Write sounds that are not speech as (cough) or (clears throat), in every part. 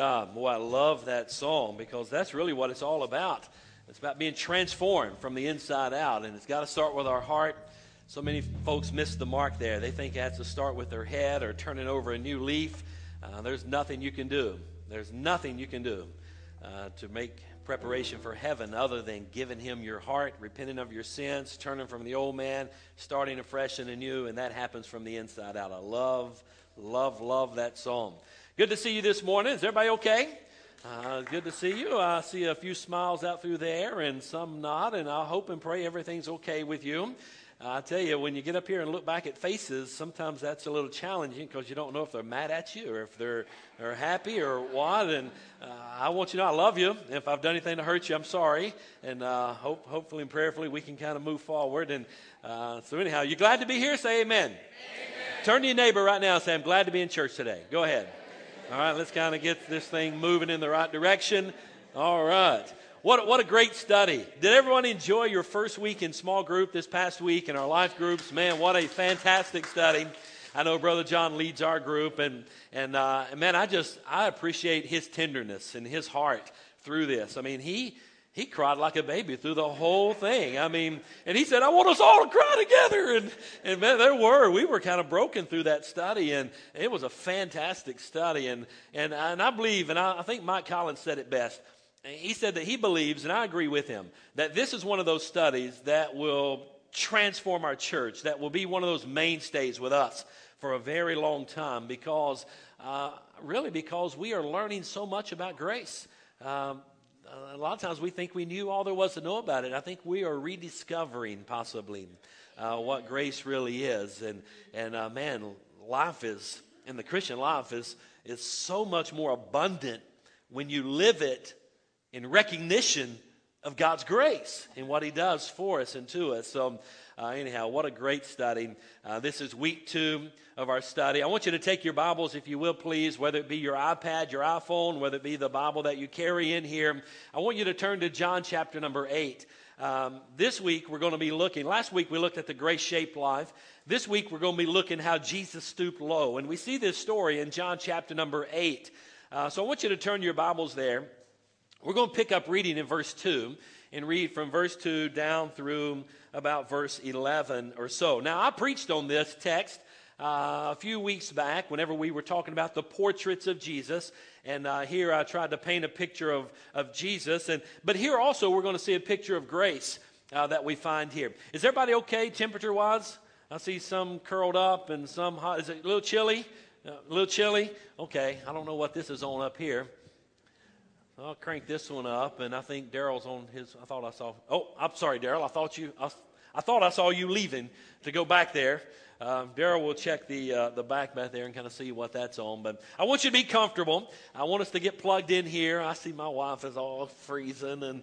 Job. Boy, I love that song because that's really what it's all about. It's about being transformed from the inside out, and it's got to start with our heart. So many folks miss the mark there. They think it has to start with their head or turning over a new leaf. Uh, there's nothing you can do. There's nothing you can do uh, to make preparation for heaven other than giving Him your heart, repenting of your sins, turning from the old man, starting afresh and anew, and that happens from the inside out. I love, love, love that song. Good to see you this morning. Is everybody okay? Uh, good to see you. I see a few smiles out through there and some not, and I hope and pray everything's okay with you. Uh, I tell you, when you get up here and look back at faces, sometimes that's a little challenging because you don't know if they're mad at you or if they're, they're happy or what. And uh, I want you to know I love you. If I've done anything to hurt you, I'm sorry. And uh, hope, hopefully and prayerfully we can kind of move forward. And uh, so, anyhow, you glad to be here? Say amen. amen. Turn to your neighbor right now and say, I'm glad to be in church today. Go ahead. All right, let's kind of get this thing moving in the right direction. All right. What, what a great study. Did everyone enjoy your first week in small group this past week in our life groups? Man, what a fantastic study. I know Brother John leads our group, and, and uh, man, I just, I appreciate his tenderness and his heart through this. I mean, he, he cried like a baby through the whole thing. I mean, and he said, I want us all to cry together. And, and man, there were. We were kind of broken through that study, and it was a fantastic study. And, and, and I believe, and I, I think Mike Collins said it best. He said that he believes, and I agree with him, that this is one of those studies that will transform our church, that will be one of those mainstays with us for a very long time because, uh, really, because we are learning so much about grace. Um, a lot of times we think we knew all there was to know about it. I think we are rediscovering possibly uh, what grace really is. And, and uh, man, life is, and the Christian life is, is so much more abundant when you live it in recognition of God's grace and what He does for us and to us. So, uh, anyhow, what a great study. Uh, this is week two of our study. I want you to take your Bibles, if you will, please, whether it be your iPad, your iPhone, whether it be the Bible that you carry in here. I want you to turn to John chapter number eight. Um, this week, we're going to be looking. Last week, we looked at the grace shaped life. This week, we're going to be looking how Jesus stooped low. And we see this story in John chapter number 8. Uh, so I want you to turn your Bibles there. We're going to pick up reading in verse 2 and read from verse 2 down through about verse 11 or so. Now, I preached on this text uh, a few weeks back whenever we were talking about the portraits of Jesus. And uh, here I tried to paint a picture of, of Jesus. And, but here also we're going to see a picture of grace uh, that we find here. Is everybody okay temperature wise? I see some curled up and some hot. Is it a little chilly? Uh, a little chilly? Okay. I don't know what this is on up here. I'll crank this one up, and I think Daryl's on his. I thought I saw. Oh, I'm sorry, Daryl. I thought you. I, I, thought I saw you leaving to go back there. Um, Daryl will check the uh, the back back there and kind of see what that's on. But I want you to be comfortable. I want us to get plugged in here. I see my wife is all freezing, and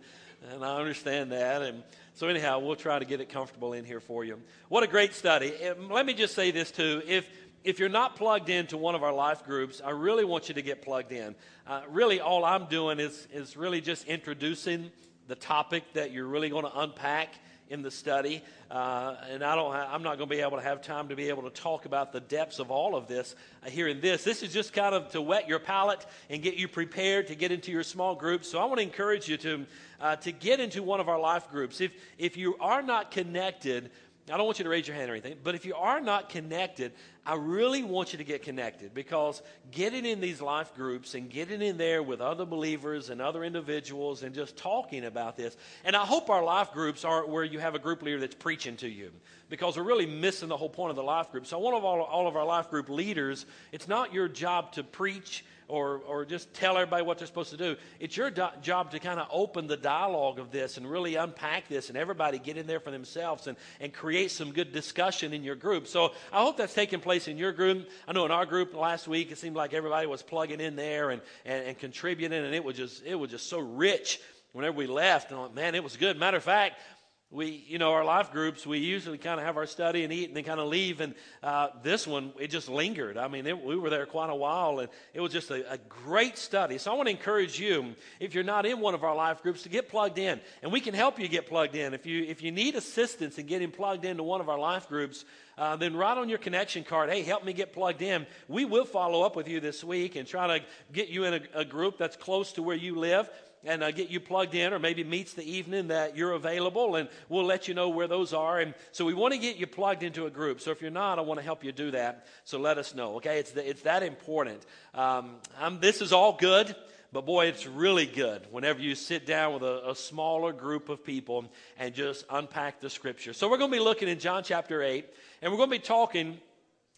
and I understand that. And so anyhow, we'll try to get it comfortable in here for you. What a great study! Let me just say this too. If if you're not plugged into one of our life groups, I really want you to get plugged in. Uh, really, all I'm doing is, is really just introducing the topic that you're really going to unpack in the study. Uh, and I don't, I'm not going to be able to have time to be able to talk about the depths of all of this uh, here in this. This is just kind of to wet your palate and get you prepared to get into your small groups. So I want to encourage you to, uh, to get into one of our life groups. If, if you are not connected, I don't want you to raise your hand or anything, but if you are not connected, I really want you to get connected because getting in these life groups and getting in there with other believers and other individuals and just talking about this. And I hope our life groups aren't where you have a group leader that's preaching to you because we're really missing the whole point of the life group. So, one of all, all of our life group leaders, it's not your job to preach or, or just tell everybody what they're supposed to do. It's your do- job to kind of open the dialogue of this and really unpack this and everybody get in there for themselves and, and create some good discussion in your group. So I hope that's taking place in your group. I know in our group last week, it seemed like everybody was plugging in there and, and, and contributing, and it was just, it was just so rich whenever we left. And man, it was good. Matter of fact, we, you know, our life groups, we usually kind of have our study and eat and then kind of leave. And uh, this one, it just lingered. I mean, it, we were there quite a while, and it was just a, a, great study. So I want to encourage you, if you're not in one of our life groups, to get plugged in, and we can help you get plugged in. If you if you need assistance in getting plugged into one of our life groups, uh, then write on your connection card, "Hey, help me get plugged in." We will follow up with you this week and try to get you in a, a group that's close to where you live and uh, get you plugged in, or maybe meets the evening that you're available, and we'll let you know where those are. And so we want to get you plugged into a group. So if you're not, I want to help you do that. So let us know, okay? It's, the, it's that important. Um, this is all good. But boy, it's really good whenever you sit down with a, a, smaller group of people and just unpack the scripture. So we're going to be looking in John chapter 8, and we're going to be talking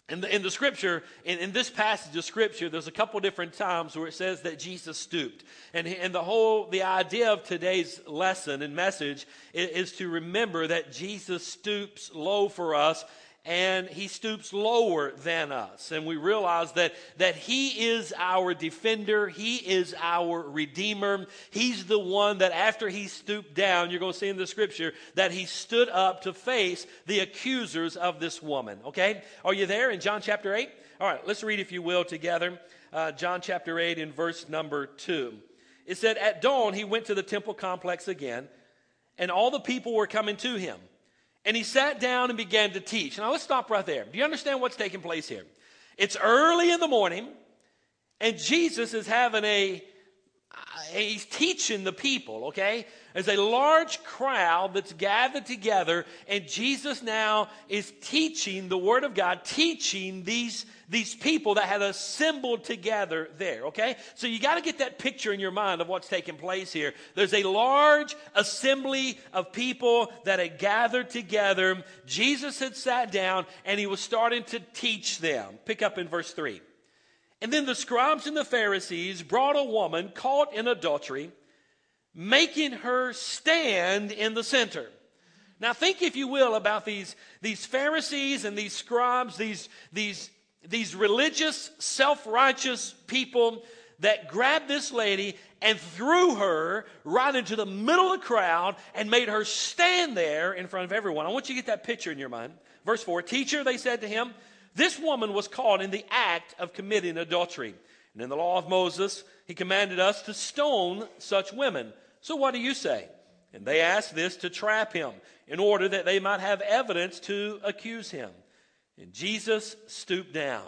in the, in the scripture, in, in, this passage of scripture, there's a couple different times where it says that Jesus stooped. And, and the whole, the idea of today's lesson and message is, is to remember that Jesus stoops low for us and he stoops lower than us. And we realize that, that he is our defender, he is our redeemer. He's the one that after he stooped down, you're going to see in the scripture, that he stood up to face the accusers of this woman. Okay? Are you there in John chapter 8? All right, let's read, if you will, together. Uh, John chapter 8 in verse number 2. It said, At dawn, he went to the temple complex again, and all the people were coming to him. And he sat down and began to teach. Now let's stop right there. Do you understand what's taking place here? It's early in the morning, and Jesus is having a, he's teaching the people, okay? There's a large crowd that's gathered together, and Jesus now is teaching the Word of God, teaching these, these people that had assembled together there, okay? So you got to get that picture in your mind of what's taking place here. There's a large assembly of people that had gathered together. Jesus had sat down, and he was starting to teach them. Pick up in verse 3. And then the scribes and the Pharisees brought a woman caught in adultery making her stand in the center. Now, think, if you will, about these, these Pharisees and these scribes, these, these, these religious, self righteous people that grabbed this lady and threw her right into the middle of the crowd and made her stand there in front of everyone. I want you to get that picture in your mind. Verse 4 Teacher, they said to him, this woman was caught in the act of committing adultery. And in the law of Moses, he commanded us to stone such women. So what do you say? And they asked this to trap him in order that they might have evidence to accuse him. And Jesus stooped down.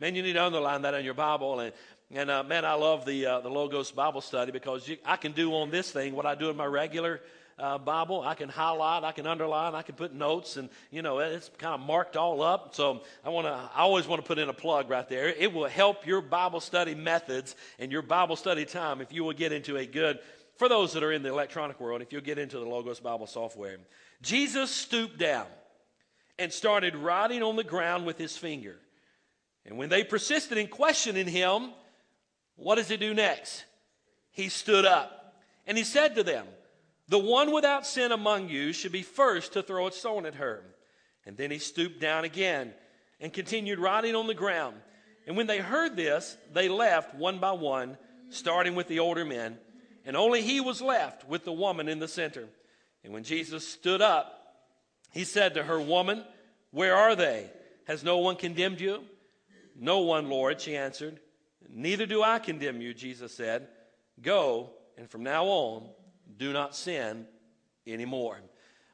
Man, you need to underline that in your Bible. And, and uh, man, I love the, uh, the Logos Bible study because you, I can do on this thing what I do in my regular uh, Bible. I can highlight, I can underline, I can put notes, and you know it's kind of marked all up. So I want to, I always want to put in a plug right there. It will help your Bible study methods and your Bible study time if you will get into a good. For those that are in the electronic world, if you'll get into the Logos Bible software, Jesus stooped down and started writing on the ground with his finger. And when they persisted in questioning him, what does he do next? He stood up and he said to them, the one without sin among you should be first to throw a stone at her. And then he stooped down again and continued writing on the ground. And when they heard this, they left one by one, starting with the older men. And only he was left with the woman in the center. And when Jesus stood up, he said to her, Woman, where are they? Has no one condemned you? No one, Lord, she answered. Neither do I condemn you, Jesus said. Go, and from now on, do not sin anymore.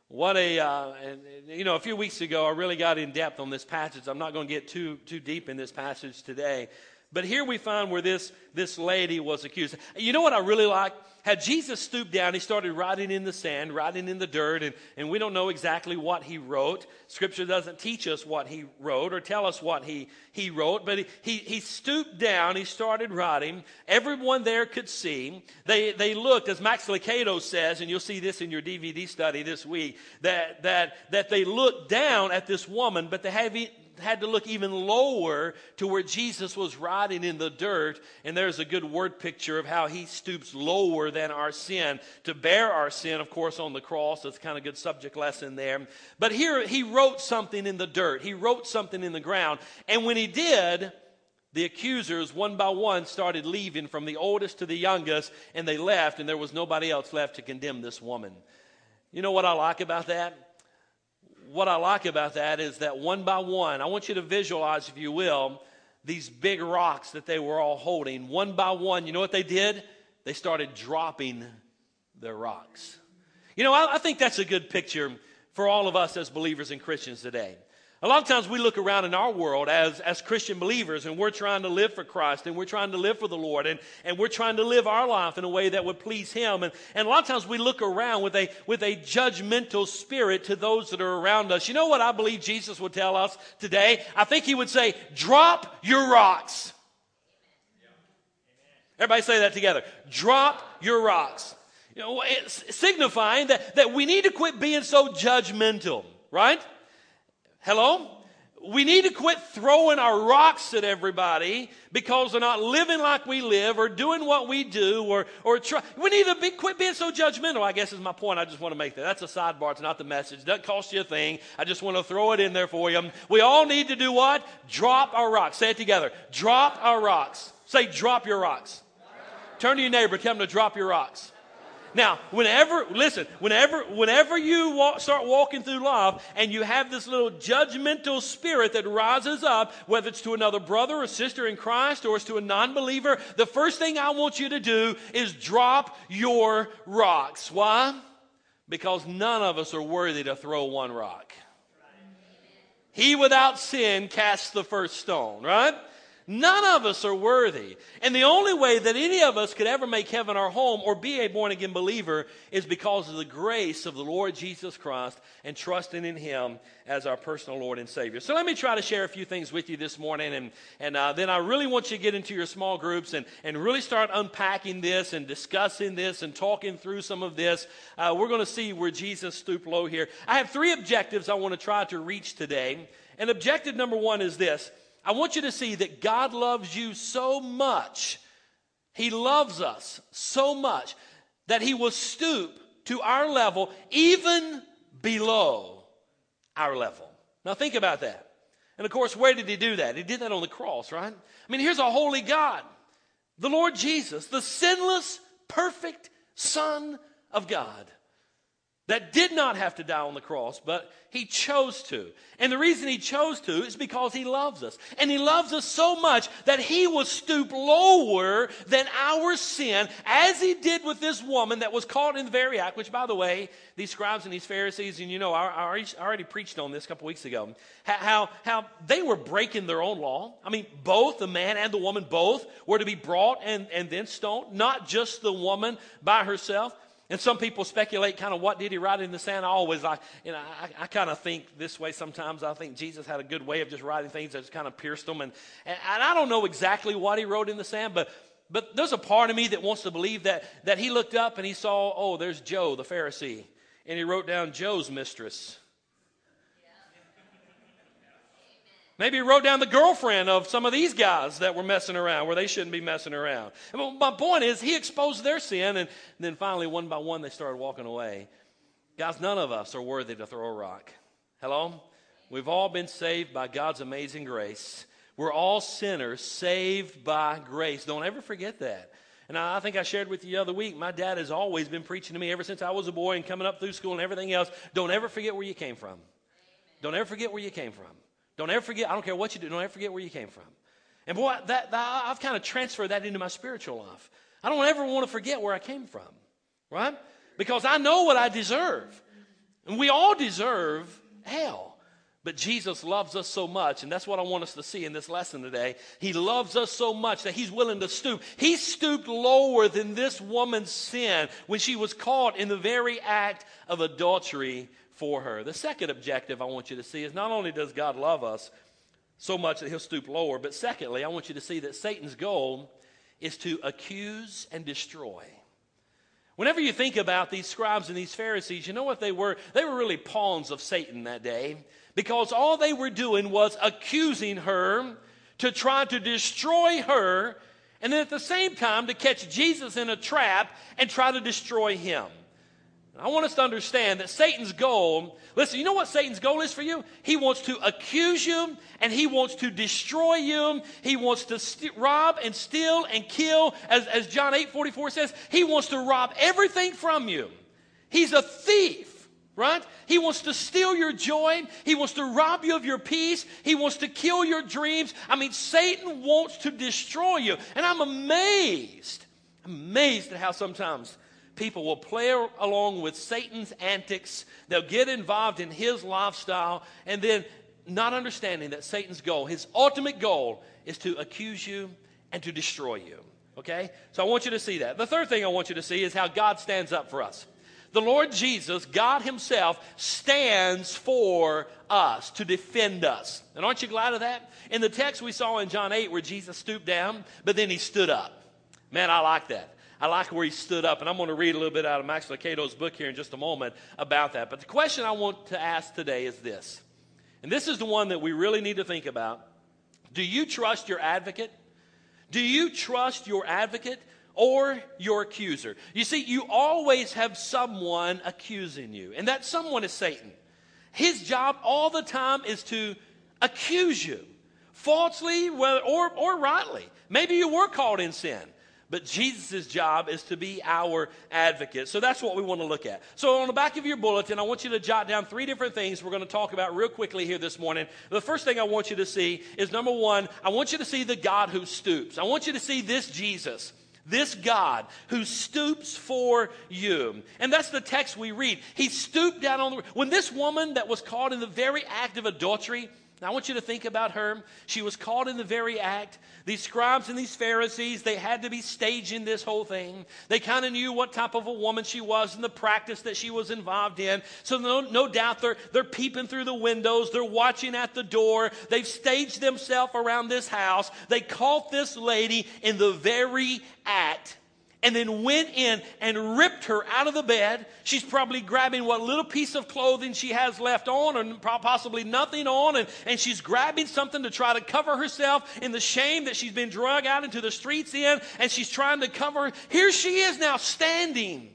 What a, uh, and, you know, a few weeks ago, I really got in depth on this passage. I'm not going to get too, too deep in this passage today. But here we find where this, this lady was accused. You know what I really like? Had Jesus stooped down, he started writing in the sand, writing in the dirt, and, and we don't know exactly what he wrote. Scripture doesn't teach us what he wrote or tell us what he, he wrote, but he, he, he stooped down, he started writing. Everyone there could see. They, they looked, as Max Lucado says, and you'll see this in your DVD study this week, that, that, that they looked down at this woman, but they have, had to look even lower to where Jesus was riding in the dirt. And there's a good word picture of how he stoops lower than our sin to bear our sin, of course, on the cross. That's kind of good subject lesson there. But here he wrote something in the dirt, he wrote something in the ground. And when he did, the accusers, one by one, started leaving from the oldest to the youngest, and they left, and there was nobody else left to condemn this woman. You know what I like about that? What I like about that is that one by one, I want you to visualize, if you will, these big rocks that they were all holding. One by one, you know what they did? They started dropping their rocks. You know, I, I think that's a good picture for all of us as believers and Christians today. A lot of times we look around in our world as, as Christian believers and we're trying to live for Christ and we're trying to live for the Lord and, and we're trying to live our life in a way that would please Him. And, and a lot of times we look around with a, with a judgmental spirit to those that are around us. You know what I believe Jesus would tell us today? I think He would say, drop your rocks. Everybody say that together. Drop your rocks. You know, signifying that, that we need to quit being so judgmental, right? Hello? We need to quit throwing our rocks at everybody because they're not living like we live or doing what we do or, or try. We need to be, quit being so judgmental, I guess is my point. I just want to make that. That's a sidebar. It's not the message. It doesn't cost you a thing. I just want to throw it in there for you. We all need to do what? Drop our rocks. Say it together. Drop our rocks. Say, drop your rocks. Turn to your neighbor. Tell them to drop your rocks. Now, whenever, listen, whenever, whenever you walk, start walking through life and you have this little judgmental spirit that rises up, whether it's to another brother or sister in Christ or it's to a non believer, the first thing I want you to do is drop your rocks. Why? Because none of us are worthy to throw one rock. He without sin casts the first stone, right? None of us are worthy. And the only way that any of us could ever make heaven our home or be a born again believer is because of the grace of the Lord Jesus Christ and trusting in Him as our personal Lord and Savior. So let me try to share a few things with you this morning. And, and uh, then I really want you to get into your small groups and, and really start unpacking this and discussing this and talking through some of this. Uh, we're going to see where Jesus stooped low here. I have three objectives I want to try to reach today. And objective number one is this I want you to see that God loves you so much. He loves us so much that He will stoop to our level, even below our level. Now, think about that. And of course, where did He do that? He did that on the cross, right? I mean, here's a holy God, the Lord Jesus, the sinless, perfect Son of God that did not have to die on the cross, but he chose to. And the reason he chose to is because he loves us. And he loves us so much that he will stoop lower than our sin, as he did with this woman that was caught in the very act, which, by the way, these scribes and these Pharisees, and you know, I, already, I already preached on this a couple weeks ago, how, how they were breaking their own law. I mean, both the man and the woman, both were to be brought and, and then stoned, not just the woman by herself. And some people speculate kind of what did he write in the sand. I always like, you know, I, I kind of think this way sometimes. I think Jesus had a good way of just writing things that just kind of pierced them. And, and, and I don't know exactly what he wrote in the sand, but, but there's a part of me that wants to believe that, that he looked up and he saw, oh, there's Joe, the Pharisee. And he wrote down Joe's mistress. Maybe he wrote down the girlfriend of some of these guys that were messing around where they shouldn't be messing around. And my point is, he exposed their sin, and then finally, one by one, they started walking away. Guys, none of us are worthy to throw a rock. Hello? We've all been saved by God's amazing grace. We're all sinners saved by grace. Don't ever forget that. And I think I shared with you the other week, my dad has always been preaching to me ever since I was a boy and coming up through school and everything else. Don't ever forget where you came from. Don't ever forget where you came from. Don't ever forget, I don't care what you do, don't ever forget where you came from. And boy, that, that, I've kind of transferred that into my spiritual life. I don't ever want to forget where I came from, right? Because I know what I deserve. And we all deserve hell. But Jesus loves us so much, and that's what I want us to see in this lesson today. He loves us so much that he's willing to stoop. He stooped lower than this woman's sin when she was caught in the very act of adultery for her. The second objective I want you to see is not only does God love us so much that he'll stoop lower, but secondly, I want you to see that Satan's goal is to accuse and destroy. Whenever you think about these scribes and these Pharisees, you know what they were? They were really pawns of Satan that day because all they were doing was accusing her to try to destroy her and then at the same time to catch Jesus in a trap and try to destroy him. I want us to understand that Satan's goal, listen, you know what Satan's goal is for you? He wants to accuse you and he wants to destroy you. He wants to st- rob and steal and kill. As, as John 8 44 says, he wants to rob everything from you. He's a thief, right? He wants to steal your joy. He wants to rob you of your peace. He wants to kill your dreams. I mean, Satan wants to destroy you. And I'm amazed, amazed at how sometimes people will play along with Satan's antics. They'll get involved in his lifestyle and then not understanding that Satan's goal, his ultimate goal, is to accuse you and to destroy you. Okay? So I want you to see that. The third thing I want you to see is how God stands up for us. The Lord Jesus, God Himself, stands for us to defend us. And aren't you glad of that? In the text we saw in John 8 where Jesus stooped down, but then He stood up. Man, I like that. I like where he stood up, and I'm going to read a little bit out of Max Lucado's book here in just a moment about that. But the question I want to ask today is this, and this is the one that we really need to think about. Do you trust your advocate? Do you trust your advocate or your accuser? You see, you always have someone accusing you, and that someone is Satan. His job all the time is to accuse you, falsely or, or rightly. Maybe you were caught in sin. But Jesus' job is to be our advocate. So that's what we want to look at. So on the back of your bulletin, I want you to jot down three different things we're going to talk about real quickly here this morning. The first thing I want you to see is number one, I want you to see the God who stoops. I want you to see this Jesus. This God who stoops for you. And that's the text we read. He stooped down on the. When this woman that was caught in the very act of adultery, now, I want you to think about her. She was caught in the very act. These scribes and these Pharisees, they had to be staging this whole thing. They kind of knew what type of a woman she was and the practice that she was involved in. So, no, no doubt, they're, they're peeping through the windows. They're watching at the door. They've staged themselves around this house. They caught this lady in the very act and then went in and ripped her out of the bed. She's probably grabbing what little piece of clothing she has left on, or possibly nothing on, and, and she's grabbing something to try to cover herself in the shame that she's been dragged out into the streets in, and she's trying to cover. Here she is now standing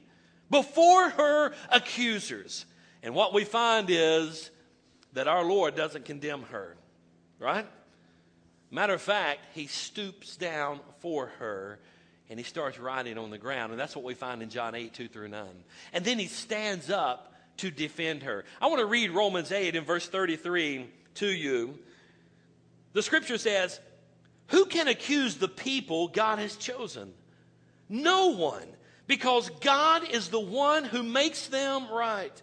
before her accusers. And what we find is that our Lord doesn't condemn her, right? Matter of fact, he stoops down for her and he starts writing on the ground. And that's what we find in John 8, 2 through 9. And then he stands up to defend her. I want to read Romans 8 in verse 33 to you. The scripture says, Who can accuse the people God has chosen? No one, because God is the one who makes them right.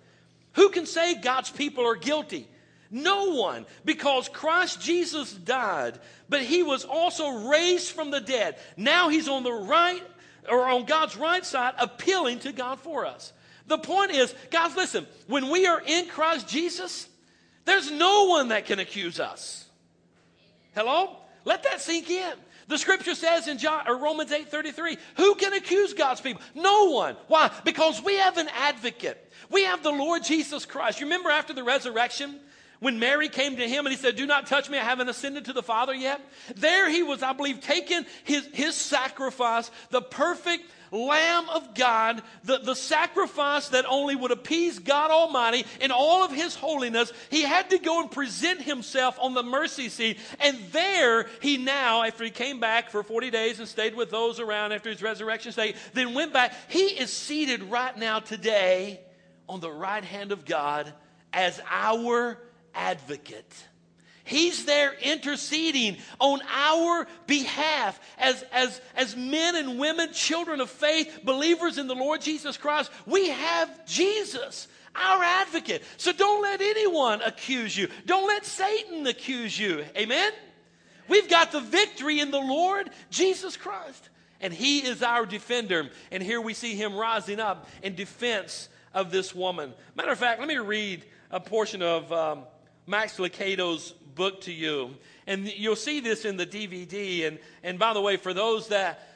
Who can say God's people are guilty? No one, because Christ Jesus died, but he was also raised from the dead. Now he's on the right, or on God's right side, appealing to God for us. The point is, guys, listen, when we are in Christ Jesus, there's no one that can accuse us. Hello? Let that sink in. The scripture says in John, or Romans 8 33, who can accuse God's people? No one. Why? Because we have an advocate. We have the Lord Jesus Christ. You remember after the resurrection, when Mary came to him and he said, Do not touch me, I haven't ascended to the Father yet. There he was, I believe, taking his, his sacrifice, the perfect Lamb of God, the, the sacrifice that only would appease God Almighty in all of His holiness. He had to go and present Himself on the mercy seat. And there he now, after he came back for 40 days and stayed with those around after his resurrection state, then went back. He is seated right now today on the right hand of God as our advocate. He's there interceding on our behalf as, as, as men and women, children of faith, believers in the Lord Jesus Christ. We have Jesus our advocate. So don't let anyone accuse you. Don't let Satan accuse you. Amen? We've got the victory in the Lord Jesus Christ. And he is our defender. And here we see him rising up in defense of this woman. Matter of fact, let me read a portion of um, Max Lucado's book to you. And you'll see this in the DVD. And, and by the way, for those that,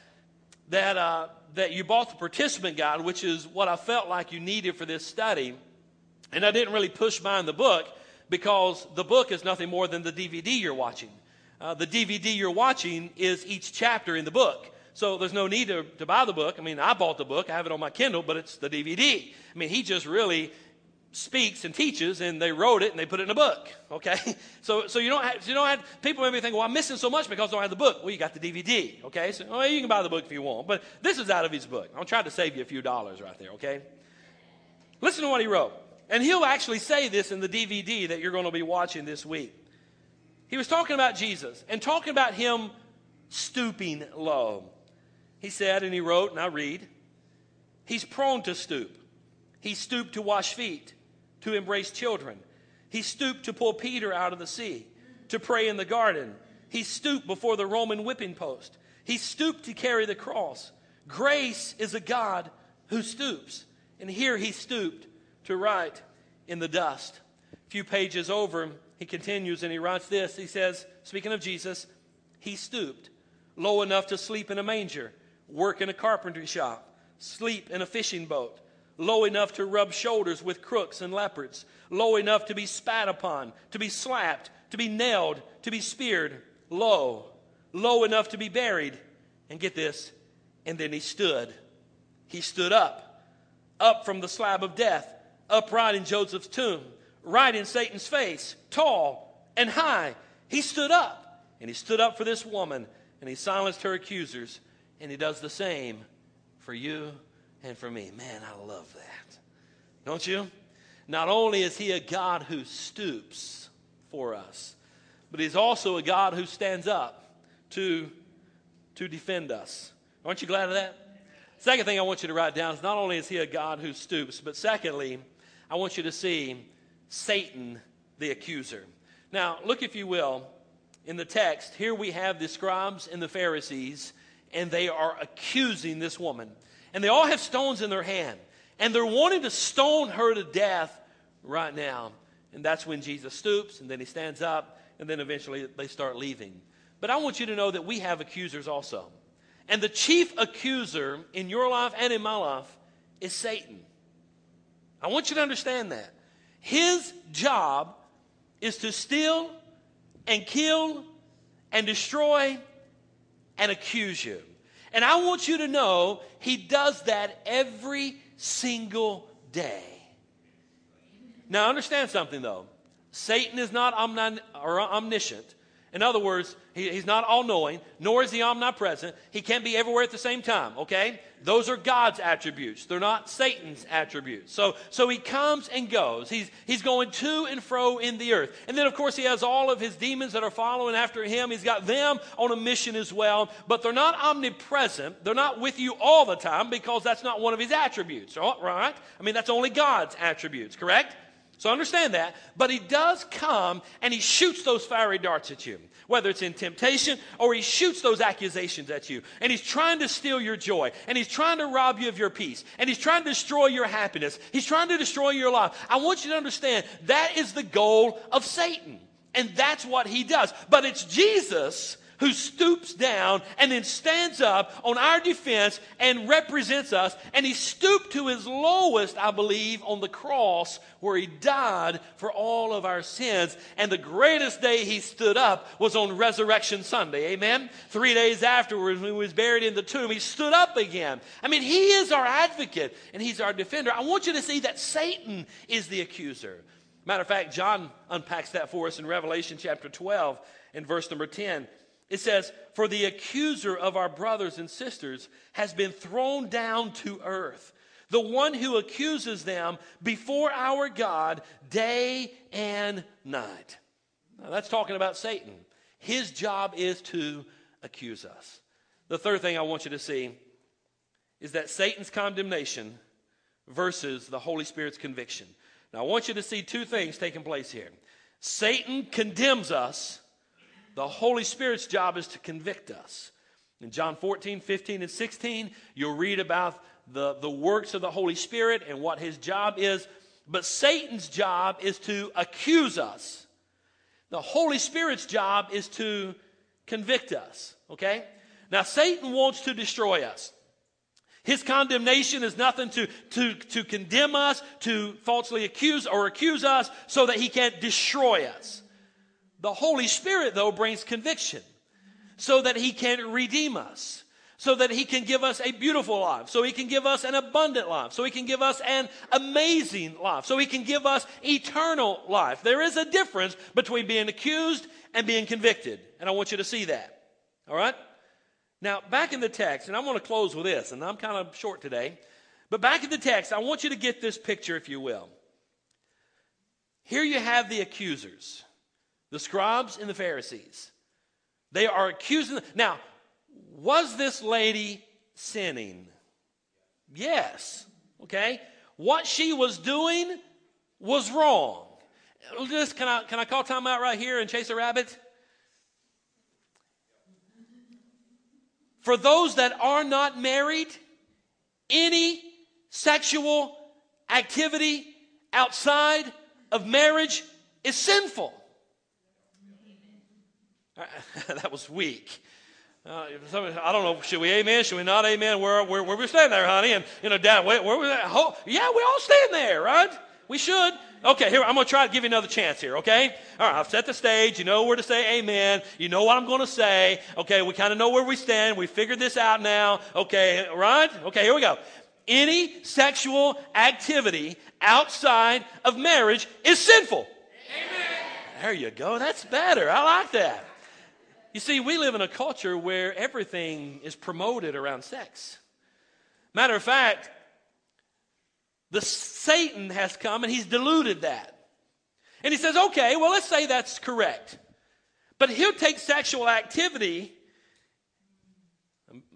that, uh, that you bought the participant guide, which is what I felt like you needed for this study, and I didn't really push mine the book because the book is nothing more than the DVD you're watching. Uh, the DVD you're watching is each chapter in the book. So there's no need to, to buy the book. I mean, I bought the book, I have it on my Kindle, but it's the DVD. I mean, he just really speaks and teaches, and they wrote it and they put it in a book. Okay, (laughs) so so you don't have, you don't have people maybe think, well, I'm missing so much because I don't have the book. Well, you got the DVD. Okay, so well, you can buy the book if you want, but this is out of his book. I'm trying to save you a few dollars right there. Okay, listen to what he wrote, and he'll actually say this in the DVD that you're going to be watching this week. He was talking about Jesus and talking about him stooping low. He said, and he wrote, and I read, He's prone to stoop. He stooped to wash feet, to embrace children. He stooped to pull Peter out of the sea, to pray in the garden. He stooped before the Roman whipping post. He stooped to carry the cross. Grace is a God who stoops. And here he stooped to write in the dust. A few pages over, he continues and he writes this. He says, speaking of Jesus, he stooped low enough to sleep in a manger, work in a carpentry shop, sleep in a fishing boat, low enough to rub shoulders with crooks and leopards, low enough to be spat upon, to be slapped, to be nailed, to be speared, low, low enough to be buried. And get this, and then he stood. He stood up, up from the slab of death, upright in Joseph's tomb right in Satan's face, tall and high. He stood up, and he stood up for this woman, and he silenced her accusers, and he does the same for you and for me. Man, I love that. Don't you? Not only is he a God who stoops for us, but he's also a God who stands up to, to defend us. Aren't you glad of that? Second thing I want you to write down is not only is he a God who stoops, but secondly, I want you to see Satan the accuser. Now, look, if you will, in the text, here we have the scribes and the Pharisees, and they are accusing this woman. And they all have stones in their hand, and they're wanting to stone her to death right now. And that's when Jesus stoops, and then he stands up, and then eventually they start leaving. But I want you to know that we have accusers also. And the chief accuser in your life and in my life is Satan. I want you to understand that. His job is to steal and kill and destroy and accuse you. And I want you to know he does that every single day. Now, understand something though. Satan is not omniscient. In other words, he, he's not all knowing, nor is he omnipresent. He can't be everywhere at the same time, okay? Those are God's attributes. They're not Satan's attributes. So, so he comes and goes. He's, he's going to and fro in the earth. And then, of course, he has all of his demons that are following after him. He's got them on a mission as well. But they're not omnipresent. They're not with you all the time because that's not one of his attributes, right? I mean, that's only God's attributes, correct? So understand that. But he does come and he shoots those fiery darts at you whether it's in temptation or he shoots those accusations at you. And he's trying to steal your joy. And he's trying to rob you of your peace. And he's trying to destroy your happiness. He's trying to destroy your life. I want you to understand that is the goal of Satan. And that's what he does. But it's Jesus who stoops down and then stands up on our defense and represents us. And he stooped to his lowest, I believe, on the cross where he died for all of our sins. And the greatest day he stood up was on Resurrection Sunday. Amen? Three days afterwards, when he was buried in the tomb, he stood up again. I mean, he is our advocate and he's our defender. I want you to see that Satan is the accuser. Matter of fact, John unpacks that for us in Revelation chapter 12 and verse number 10. It says, For the accuser of our brothers and sisters has been thrown down to earth, the one who accuses them before our God day and night. Now, that's talking about Satan. His job is to accuse us. The third thing I want you to see is that Satan's condemnation versus the Holy Spirit's conviction. Now, I want you to see two things taking place here. Satan condemns us, the Holy Spirit's job is to convict us. In John 14, 15, and 16, you'll read about the, the works of the Holy Spirit and what his job is. But Satan's job is to accuse us. The Holy Spirit's job is to convict us. Okay? Now, Satan wants to destroy us. His condemnation is nothing to, to, to condemn us, to falsely accuse or accuse us so that he can't destroy us. The Holy Spirit, though, brings conviction so that he can redeem us, so that he can give us a beautiful life, so he can give us an abundant life, so he can give us an amazing life, so he can give us eternal life. There is a difference between being accused and being convicted, and I want you to see that. All right? Now, back in the text, and I'm going to close with this, and I'm kind of short today, but back in the text, I want you to get this picture, if you will. Here you have the accusers, the scribes and the Pharisees. They are accusing. Now, was this lady sinning? Yes. Okay? What she was doing was wrong. Just, can I, can I call time out right here and chase a rabbit? For those that are not married, any sexual activity outside of marriage is sinful. (laughs) that was weak. Uh, I don't know. Should we amen? Should we not amen? Where, where, where we stand there, honey? And you know, Dad, where, where that? yeah, we all stand there, right? We should. Okay, here, I'm going to try to give you another chance here, okay? All right, I've set the stage. You know where to say amen. You know what I'm going to say. Okay, we kind of know where we stand. We figured this out now. Okay, right? Okay, here we go. Any sexual activity outside of marriage is sinful. Amen. There you go. That's better. I like that. You see, we live in a culture where everything is promoted around sex. Matter of fact, the Satan has come and he's diluted that. And he says, okay, well, let's say that's correct. But he'll take sexual activity.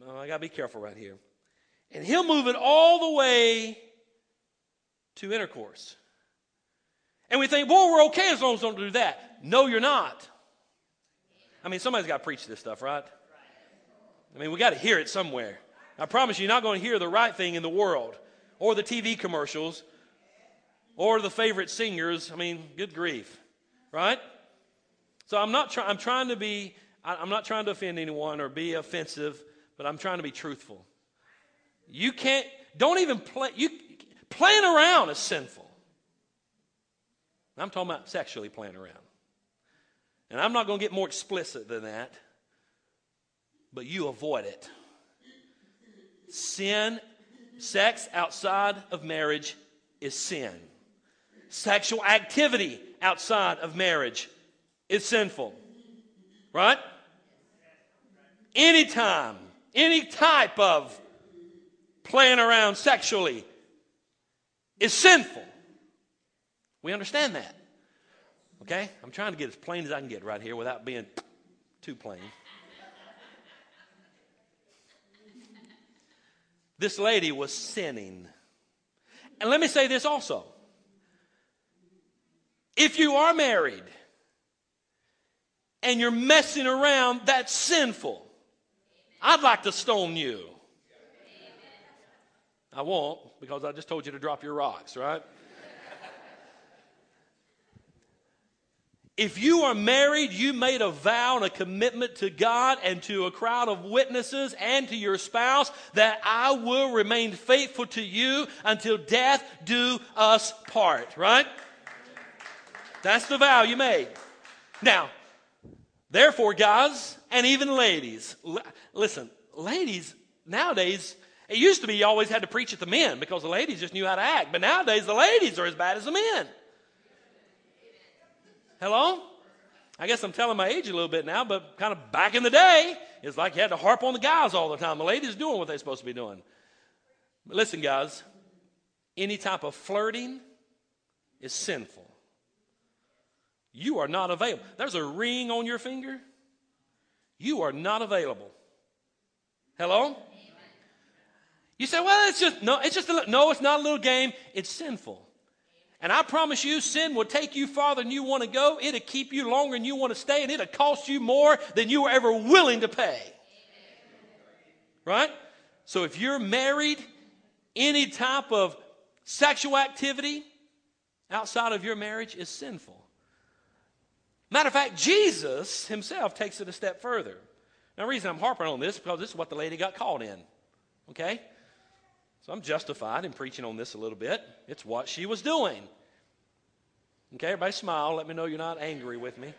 Oh, I got to be careful right here. And he'll move it all the way to intercourse. And we think, well, we're okay as long as we don't do that. No, you're not. I mean, somebody's got to preach this stuff, right? I mean, we got to hear it somewhere. I promise you, you're not going to hear the right thing in the world or the TV commercials or the favorite singers. I mean, good grief, right? So I'm not trying. I'm trying to be. I'm not trying to offend anyone or be offensive, but I'm trying to be truthful. You can't. Don't even play. You playing around is sinful. I'm talking about sexually playing around. And I'm not going to get more explicit than that, but you avoid it. Sin Sex outside of marriage is sin. Sexual activity outside of marriage is sinful. Right? Anytime, any type of playing around sexually is sinful. We understand that. Okay? I'm trying to get as plain as I can get right here without being (clears throat) too plain. This lady was sinning. And let me say this also. If you are married and you're messing around, that's sinful. I'd like to stone you. I won't because I just told you to drop your rocks, right? If you are married, you made a vow and a commitment to God and to a crowd of witnesses and to your spouse that I will remain faithful to you until death do us part, right? That's the vow you made. Now, therefore, guys, and even ladies, listen, ladies nowadays, it used to be you always had to preach at the men because the ladies just knew how to act, but nowadays the ladies are as bad as the men. Hello? I guess I'm telling my age a little bit now, but kind of back in the day, it's like you had to harp on the guys all the time. The ladies doing what they're supposed to be doing. But listen, guys, any type of flirting is sinful. you are not available. There's a ring on your finger. You are not available. Hello? You say, well, it's just, no, it's just, a, no, it's not a little game. It's sinful. And I promise you, sin will take you farther than you want to go. It'll keep you longer than you want to stay, and it'll cost you more than you were ever willing to pay. Right? So if you're married, any type of sexual activity outside of your marriage is sinful. Matter of fact, Jesus himself takes it a step further. Now, the reason I'm harping on this is because this is what the lady got caught in. Okay? So I'm justified in preaching on this a little bit. It's what she was doing. Okay, everybody smile. Let me know you're not angry with me.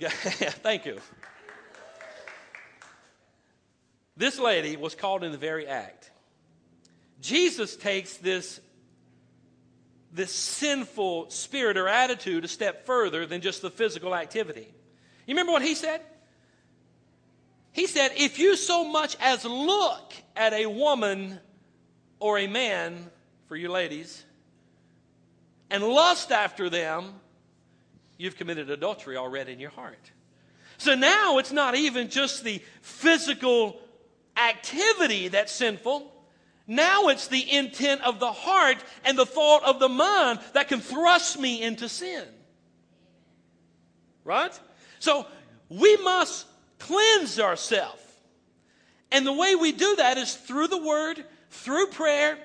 Yeah, (laughs) thank you. This lady was caught in the very act. Jesus takes this, this sinful spirit or attitude a step further than just the physical activity. You remember what he said? He said, if you so much as look at a woman or a man, for you ladies, and lust after them, you've committed adultery already in your heart. So now it's not even just the physical activity that's sinful. Now it's the intent of the heart and the thought of the mind that can thrust me into sin. Right? So we must cleanse ourselves. And the way we do that is through the Word, through prayer,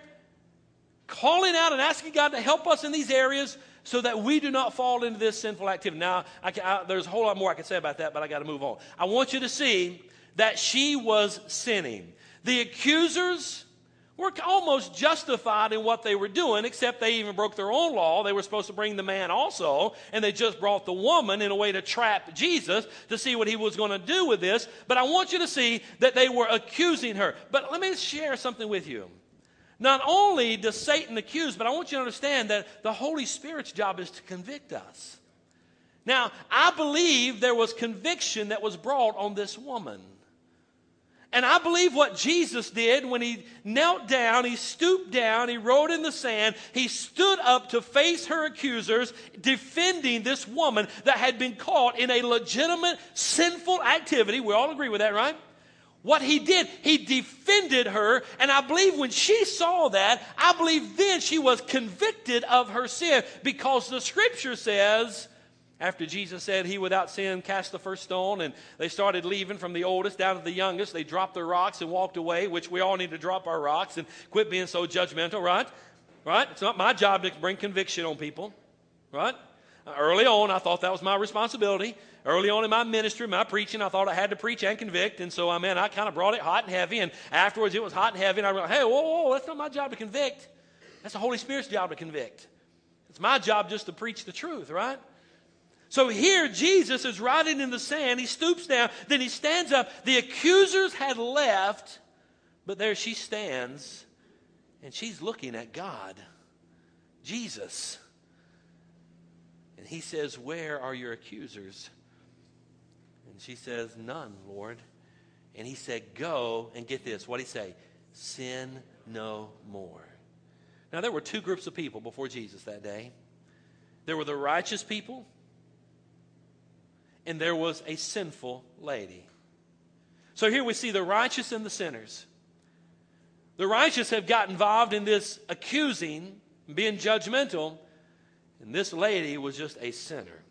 calling out and asking God to help us in these areas so that we do not fall into this sinful activity. Now, I I, there's a whole lot more I can say about that, but I got to move on. I want you to see that she was sinning. The accusers were almost justified in what they were doing, except they even broke their own law. They were supposed to bring the man also, and they just brought the woman in a way to trap Jesus to see what he was going to do with this. But I want you to see that they were accusing her. But let me share something with you. Not only does Satan accuse, but I want you to understand that the Holy Spirit's job is to convict us. Now, I believe there was conviction that was brought on this woman. And I believe what Jesus did when he knelt down, he stooped down, he wrote in the sand, he stood up to face her accusers, defending this woman that had been caught in a legitimate sinful activity. We all agree with that, right? What he did, he defended her. And I believe when she saw that, I believe then she was convicted of her sin because the scripture says, after Jesus said, He without sin cast the first stone, and they started leaving from the oldest down to the youngest, they dropped their rocks and walked away, which we all need to drop our rocks and quit being so judgmental, right? Right? It's not my job to bring conviction on people, right? Early on, I thought that was my responsibility. Early on in my ministry, my preaching, I thought I had to preach and convict. And so, I mean, I kind of brought it hot and heavy. And afterwards, it was hot and heavy. And I realized, hey, whoa, whoa, that's not my job to convict. That's the Holy Spirit's job to convict. It's my job just to preach the truth, right? So here, Jesus is writing in the sand. He stoops down. Then he stands up. The accusers had left, but there she stands, and she's looking at God, Jesus. And he says, Where are your accusers? And she says, None, Lord. And he said, Go and get this. What did he say? Sin no more. Now, there were two groups of people before Jesus that day there were the righteous people, and there was a sinful lady. So here we see the righteous and the sinners. The righteous have got involved in this accusing, being judgmental, and this lady was just a sinner.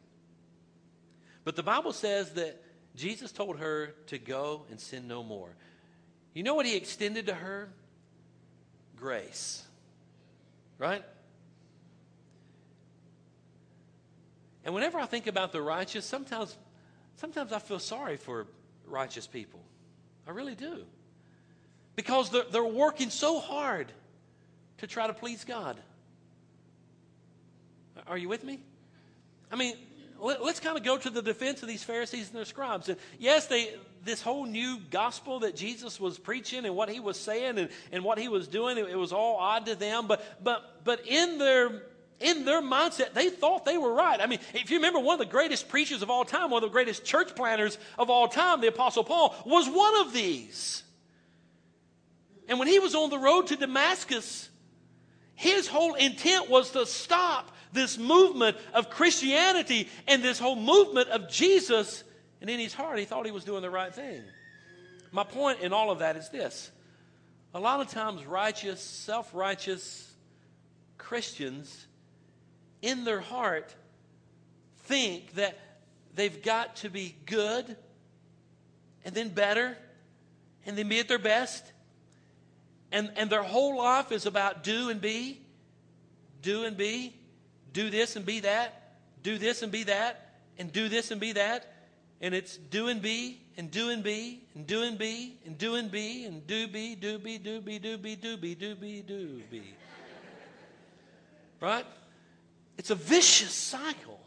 But the Bible says that Jesus told her to go and sin no more. You know what he extended to her? Grace. Right? And whenever I think about the righteous, sometimes, sometimes I feel sorry for righteous people. I really do. Because they're, they're working so hard to try to please God. Are you with me? I mean, let, us kind of go to the defense of these Pharisees and their scribes. And yes, they this whole new gospel that Jesus was preaching and what he was saying and, and what he was doing, it, it was all odd to them. But but but in their in their mindset, they thought they were right. I mean, if you remember, one of the greatest preachers of all time, one of the greatest church planners of all time, the Apostle Paul, was one of these. And when he was on the road to Damascus, His whole intent was to stop this movement of Christianity and this whole movement of Jesus. And in his heart, he thought he was doing the right thing. My point in all of that is this a lot of times, righteous, self righteous Christians in their heart think that they've got to be good and then better and then be at their best. And, and their whole life is about do and be, do and be, do this and be that, do this and be that, and do this and be that. And it's do and be, and do and be, and do and be, and do and be, and do be, do be, do be, do be, do be, do be, do be. Right? It's a vicious cycle.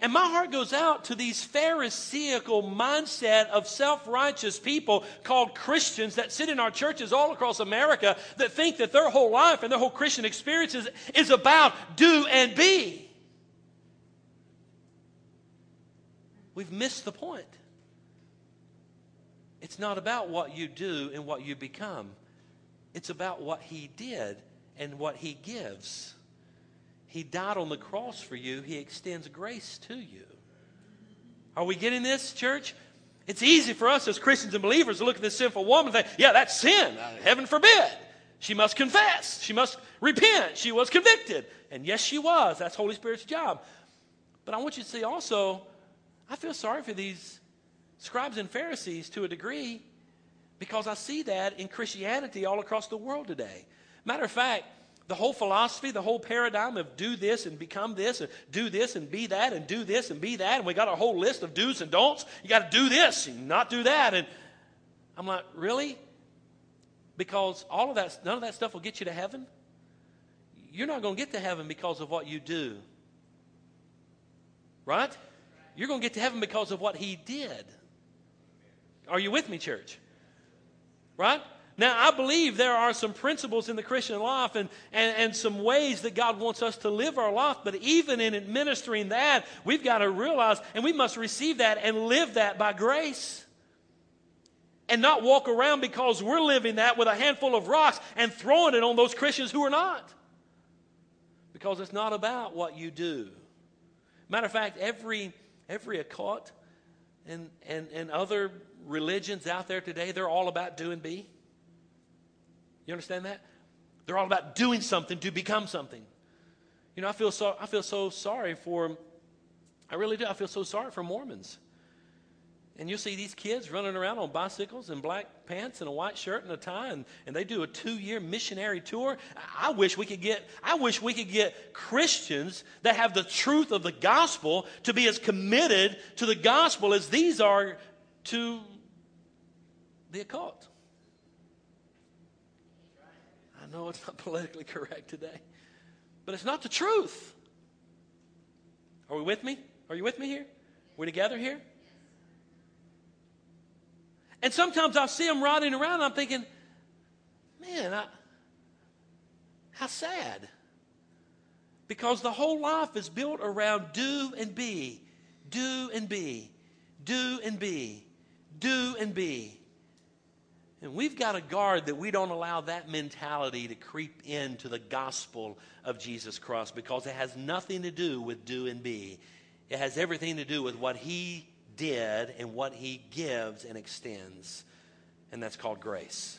And my heart goes out to these Pharisaical mindset of self righteous people called Christians that sit in our churches all across America that think that their whole life and their whole Christian experience is, is about do and be. We've missed the point. It's not about what you do and what you become, it's about what He did and what He gives. He died on the cross for you, He extends grace to you. Are we getting this, church? It's easy for us as Christians and believers to look at this sinful woman and think, yeah, that's sin. Uh, heaven forbid. She must confess. She must repent. She was convicted. And yes, she was. That's Holy Spirit's job. But I want you to see also, I feel sorry for these scribes and Pharisees to a degree because I see that in Christianity all across the world today. Matter of fact, the whole philosophy, the whole paradigm of do this and become this, and do this and be that, and do this and be that, and we got a whole list of do's and don'ts. You got to do this and not do that. And I'm like, really? Because all of that, none of that stuff will get you to heaven. You're not going to get to heaven because of what you do. Right? You're going to get to heaven because of what he did. Are you with me, church? Right? Now, I believe there are some principles in the Christian life and, and, and some ways that God wants us to live our life, but even in administering that, we've got to realize and we must receive that and live that by grace. And not walk around because we're living that with a handful of rocks and throwing it on those Christians who are not. Because it's not about what you do. Matter of fact, every, every occult and, and, and other religions out there today, they're all about do and be. You understand that? They're all about doing something to become something. You know, I feel so, I feel so sorry for, I really do. I feel so sorry for Mormons. And you'll see these kids running around on bicycles and black pants and a white shirt and a tie, and, and they do a two-year missionary tour. I wish we could get I wish we could get Christians that have the truth of the gospel to be as committed to the gospel as these are to the occult. I know it's not (laughs) politically correct today, but it's not the truth. Are we with me? Are you with me here? We together here? And sometimes I see them riding around, I'm thinking, man, I, how sad. Because the whole life is built around do and be, do and be, do and be, do and be. And we've got to guard that we don't allow that mentality to creep into the gospel of Jesus Christ because it has nothing to do with do and be. It has everything to do with what he did and what he gives and extends. And that's called grace.